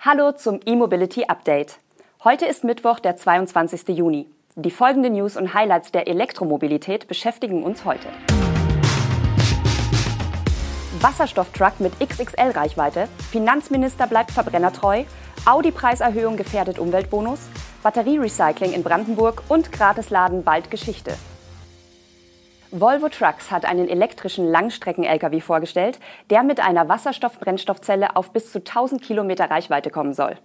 Hallo zum E-Mobility Update. Heute ist Mittwoch, der 22. Juni. Die folgenden News und Highlights der Elektromobilität beschäftigen uns heute. Wasserstofftruck mit XXL-Reichweite, Finanzminister bleibt verbrennertreu, Audi-Preiserhöhung gefährdet Umweltbonus, Batterierecycling in Brandenburg und Gratisladen bald Geschichte. Volvo Trucks hat einen elektrischen Langstrecken-Lkw vorgestellt, der mit einer Wasserstoff-Brennstoffzelle auf bis zu 1000 Kilometer Reichweite kommen soll.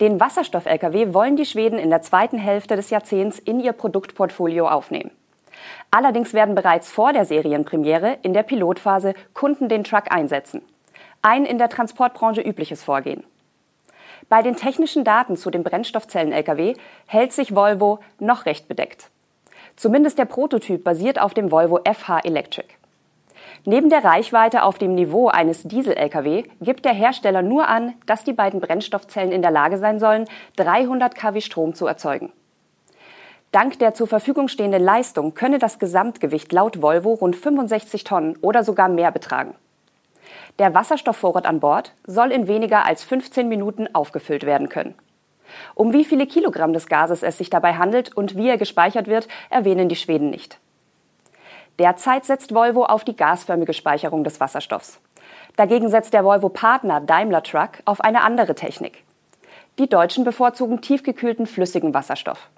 Den Wasserstoff-Lkw wollen die Schweden in der zweiten Hälfte des Jahrzehnts in ihr Produktportfolio aufnehmen. Allerdings werden bereits vor der Serienpremiere in der Pilotphase Kunden den Truck einsetzen. Ein in der Transportbranche übliches Vorgehen. Bei den technischen Daten zu dem Brennstoffzellen-Lkw hält sich Volvo noch recht bedeckt. Zumindest der Prototyp basiert auf dem Volvo FH Electric. Neben der Reichweite auf dem Niveau eines Diesel-Lkw gibt der Hersteller nur an, dass die beiden Brennstoffzellen in der Lage sein sollen, 300 kW Strom zu erzeugen. Dank der zur Verfügung stehenden Leistung könne das Gesamtgewicht laut Volvo rund 65 Tonnen oder sogar mehr betragen. Der Wasserstoffvorrat an Bord soll in weniger als 15 Minuten aufgefüllt werden können. Um wie viele Kilogramm des Gases es sich dabei handelt und wie er gespeichert wird, erwähnen die Schweden nicht. Derzeit setzt Volvo auf die gasförmige Speicherung des Wasserstoffs. Dagegen setzt der Volvo-Partner Daimler Truck auf eine andere Technik. Die Deutschen bevorzugen tiefgekühlten flüssigen Wasserstoff.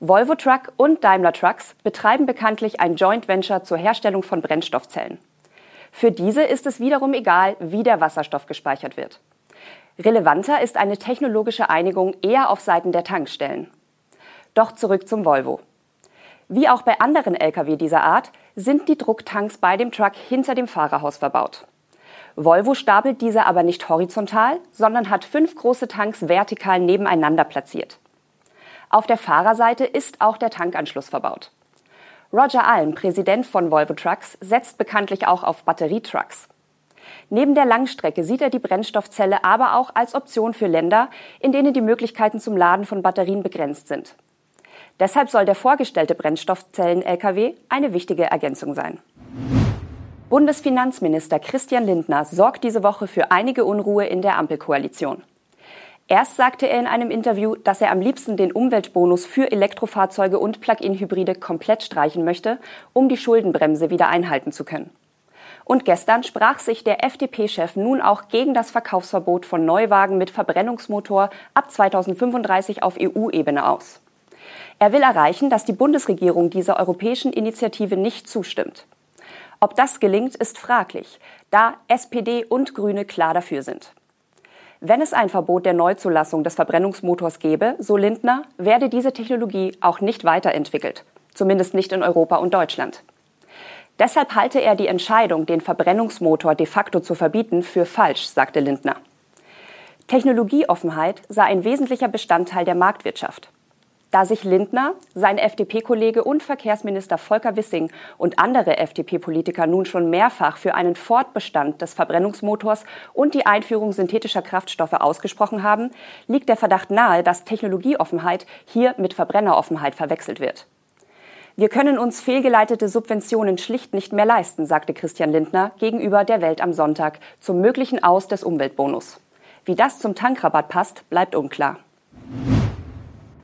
Volvo Truck und Daimler Trucks betreiben bekanntlich ein Joint Venture zur Herstellung von Brennstoffzellen. Für diese ist es wiederum egal, wie der Wasserstoff gespeichert wird. Relevanter ist eine technologische Einigung eher auf Seiten der Tankstellen. Doch zurück zum Volvo. Wie auch bei anderen Lkw dieser Art sind die Drucktanks bei dem Truck hinter dem Fahrerhaus verbaut. Volvo stapelt diese aber nicht horizontal, sondern hat fünf große Tanks vertikal nebeneinander platziert. Auf der Fahrerseite ist auch der Tankanschluss verbaut. Roger Alm, Präsident von Volvo Trucks, setzt bekanntlich auch auf Batterietrucks. Neben der Langstrecke sieht er die Brennstoffzelle aber auch als Option für Länder, in denen die Möglichkeiten zum Laden von Batterien begrenzt sind. Deshalb soll der vorgestellte Brennstoffzellen-Lkw eine wichtige Ergänzung sein. Bundesfinanzminister Christian Lindner sorgt diese Woche für einige Unruhe in der Ampelkoalition. Erst sagte er in einem Interview, dass er am liebsten den Umweltbonus für Elektrofahrzeuge und Plug-in-Hybride komplett streichen möchte, um die Schuldenbremse wieder einhalten zu können. Und gestern sprach sich der FDP-Chef nun auch gegen das Verkaufsverbot von Neuwagen mit Verbrennungsmotor ab 2035 auf EU-Ebene aus. Er will erreichen, dass die Bundesregierung dieser europäischen Initiative nicht zustimmt. Ob das gelingt, ist fraglich, da SPD und Grüne klar dafür sind. Wenn es ein Verbot der Neuzulassung des Verbrennungsmotors gäbe, so Lindner, werde diese Technologie auch nicht weiterentwickelt, zumindest nicht in Europa und Deutschland. Deshalb halte er die Entscheidung, den Verbrennungsmotor de facto zu verbieten, für falsch, sagte Lindner. Technologieoffenheit sei ein wesentlicher Bestandteil der Marktwirtschaft. Da sich Lindner, sein FDP-Kollege und Verkehrsminister Volker Wissing und andere FDP-Politiker nun schon mehrfach für einen Fortbestand des Verbrennungsmotors und die Einführung synthetischer Kraftstoffe ausgesprochen haben, liegt der Verdacht nahe, dass Technologieoffenheit hier mit Verbrenneroffenheit verwechselt wird. Wir können uns fehlgeleitete Subventionen schlicht nicht mehr leisten, sagte Christian Lindner gegenüber der Welt am Sonntag zum möglichen Aus des Umweltbonus. Wie das zum Tankrabatt passt, bleibt unklar.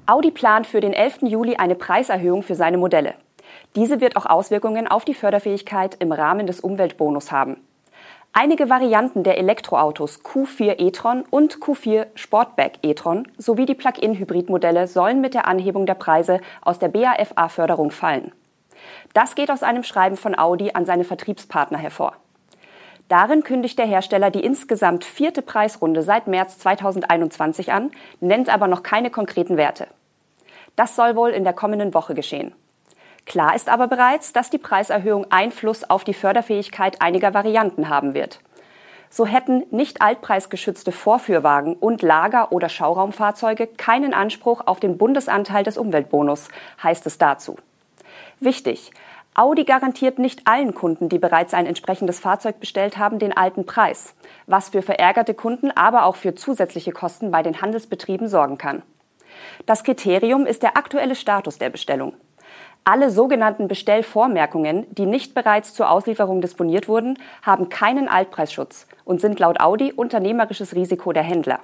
Audi plant für den 11. Juli eine Preiserhöhung für seine Modelle. Diese wird auch Auswirkungen auf die Förderfähigkeit im Rahmen des Umweltbonus haben. Einige Varianten der Elektroautos Q4 e-tron und Q4 Sportback e-tron sowie die Plug-in-Hybridmodelle sollen mit der Anhebung der Preise aus der BAFA-Förderung fallen. Das geht aus einem Schreiben von Audi an seine Vertriebspartner hervor. Darin kündigt der Hersteller die insgesamt vierte Preisrunde seit März 2021 an, nennt aber noch keine konkreten Werte. Das soll wohl in der kommenden Woche geschehen. Klar ist aber bereits, dass die Preiserhöhung Einfluss auf die Förderfähigkeit einiger Varianten haben wird. So hätten nicht altpreisgeschützte Vorführwagen und Lager- oder Schauraumfahrzeuge keinen Anspruch auf den Bundesanteil des Umweltbonus, heißt es dazu. Wichtig, Audi garantiert nicht allen Kunden, die bereits ein entsprechendes Fahrzeug bestellt haben, den alten Preis, was für verärgerte Kunden, aber auch für zusätzliche Kosten bei den Handelsbetrieben sorgen kann. Das Kriterium ist der aktuelle Status der Bestellung. Alle sogenannten Bestellvormerkungen, die nicht bereits zur Auslieferung disponiert wurden, haben keinen Altpreisschutz und sind laut Audi unternehmerisches Risiko der Händler.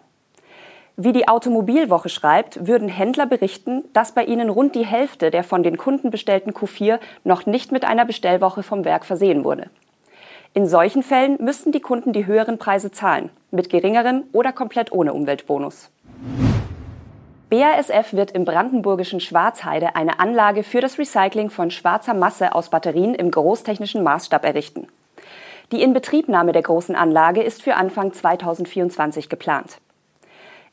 Wie die Automobilwoche schreibt, würden Händler berichten, dass bei ihnen rund die Hälfte der von den Kunden bestellten Q4 noch nicht mit einer Bestellwoche vom Werk versehen wurde. In solchen Fällen müssten die Kunden die höheren Preise zahlen, mit geringeren oder komplett ohne Umweltbonus. BASF wird im brandenburgischen Schwarzheide eine Anlage für das Recycling von schwarzer Masse aus Batterien im großtechnischen Maßstab errichten. Die Inbetriebnahme der großen Anlage ist für Anfang 2024 geplant.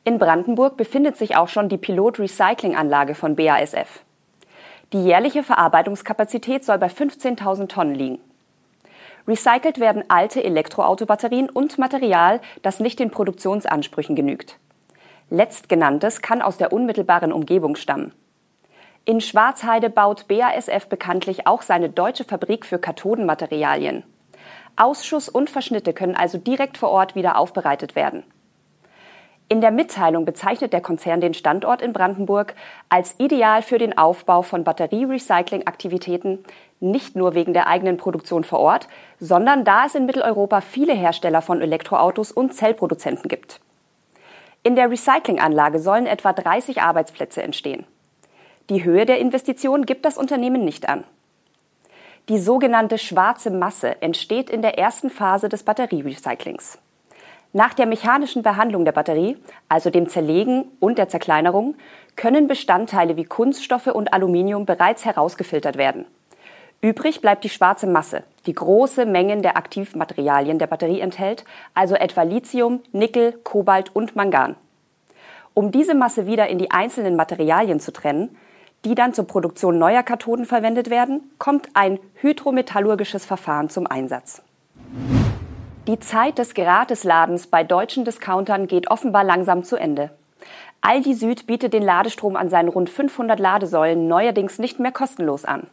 In Brandenburg befindet sich auch schon die Pilot-Recycling-Anlage von BASF. Die jährliche Verarbeitungskapazität soll bei 15.000 Tonnen liegen. Recycelt werden alte Elektroautobatterien und Material, das nicht den Produktionsansprüchen genügt. Letztgenanntes kann aus der unmittelbaren Umgebung stammen. In Schwarzheide baut BASF bekanntlich auch seine deutsche Fabrik für Kathodenmaterialien. Ausschuss und Verschnitte können also direkt vor Ort wieder aufbereitet werden. In der Mitteilung bezeichnet der Konzern den Standort in Brandenburg als ideal für den Aufbau von Batterie-Recycling-Aktivitäten, nicht nur wegen der eigenen Produktion vor Ort, sondern da es in Mitteleuropa viele Hersteller von Elektroautos und Zellproduzenten gibt. In der Recyclinganlage sollen etwa 30 Arbeitsplätze entstehen. Die Höhe der Investition gibt das Unternehmen nicht an. Die sogenannte schwarze Masse entsteht in der ersten Phase des Batterierecyclings. Nach der mechanischen Behandlung der Batterie, also dem Zerlegen und der Zerkleinerung, können Bestandteile wie Kunststoffe und Aluminium bereits herausgefiltert werden. Übrig bleibt die schwarze Masse, die große Mengen der Aktivmaterialien der Batterie enthält, also etwa Lithium, Nickel, Kobalt und Mangan. Um diese Masse wieder in die einzelnen Materialien zu trennen, die dann zur Produktion neuer Kathoden verwendet werden, kommt ein hydrometallurgisches Verfahren zum Einsatz. Die Zeit des Gratisladens bei deutschen Discountern geht offenbar langsam zu Ende. Aldi Süd bietet den Ladestrom an seinen rund 500 Ladesäulen neuerdings nicht mehr kostenlos an.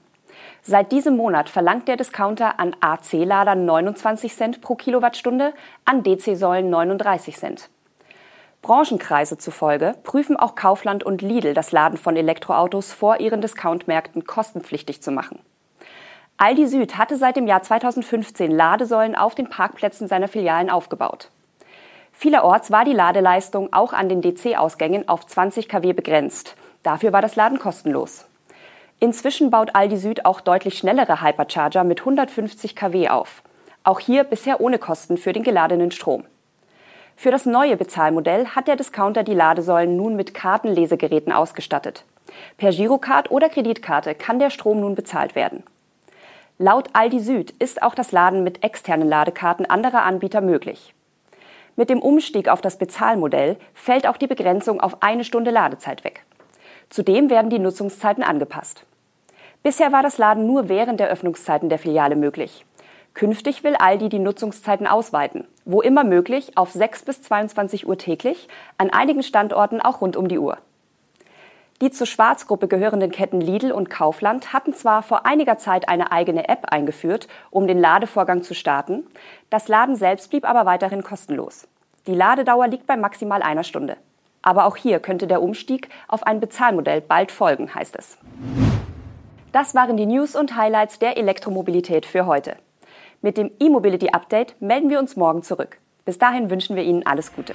Seit diesem Monat verlangt der Discounter an AC-Ladern 29 Cent pro Kilowattstunde, an DC-Säulen 39 Cent. Branchenkreise zufolge prüfen auch Kaufland und Lidl das Laden von Elektroautos vor ihren Discountmärkten kostenpflichtig zu machen. Aldi Süd hatte seit dem Jahr 2015 Ladesäulen auf den Parkplätzen seiner Filialen aufgebaut. Vielerorts war die Ladeleistung auch an den DC-Ausgängen auf 20 kW begrenzt. Dafür war das Laden kostenlos. Inzwischen baut Aldi Süd auch deutlich schnellere Hypercharger mit 150 kW auf. Auch hier bisher ohne Kosten für den geladenen Strom. Für das neue Bezahlmodell hat der Discounter die Ladesäulen nun mit Kartenlesegeräten ausgestattet. Per Girocard oder Kreditkarte kann der Strom nun bezahlt werden. Laut Aldi Süd ist auch das Laden mit externen Ladekarten anderer Anbieter möglich. Mit dem Umstieg auf das Bezahlmodell fällt auch die Begrenzung auf eine Stunde Ladezeit weg. Zudem werden die Nutzungszeiten angepasst. Bisher war das Laden nur während der Öffnungszeiten der Filiale möglich. Künftig will Aldi die Nutzungszeiten ausweiten, wo immer möglich auf 6 bis 22 Uhr täglich, an einigen Standorten auch rund um die Uhr. Die zur Schwarzgruppe gehörenden Ketten Lidl und Kaufland hatten zwar vor einiger Zeit eine eigene App eingeführt, um den Ladevorgang zu starten, das Laden selbst blieb aber weiterhin kostenlos. Die Ladedauer liegt bei maximal einer Stunde. Aber auch hier könnte der Umstieg auf ein Bezahlmodell bald folgen, heißt es. Das waren die News und Highlights der Elektromobilität für heute. Mit dem E-Mobility Update melden wir uns morgen zurück. Bis dahin wünschen wir Ihnen alles Gute.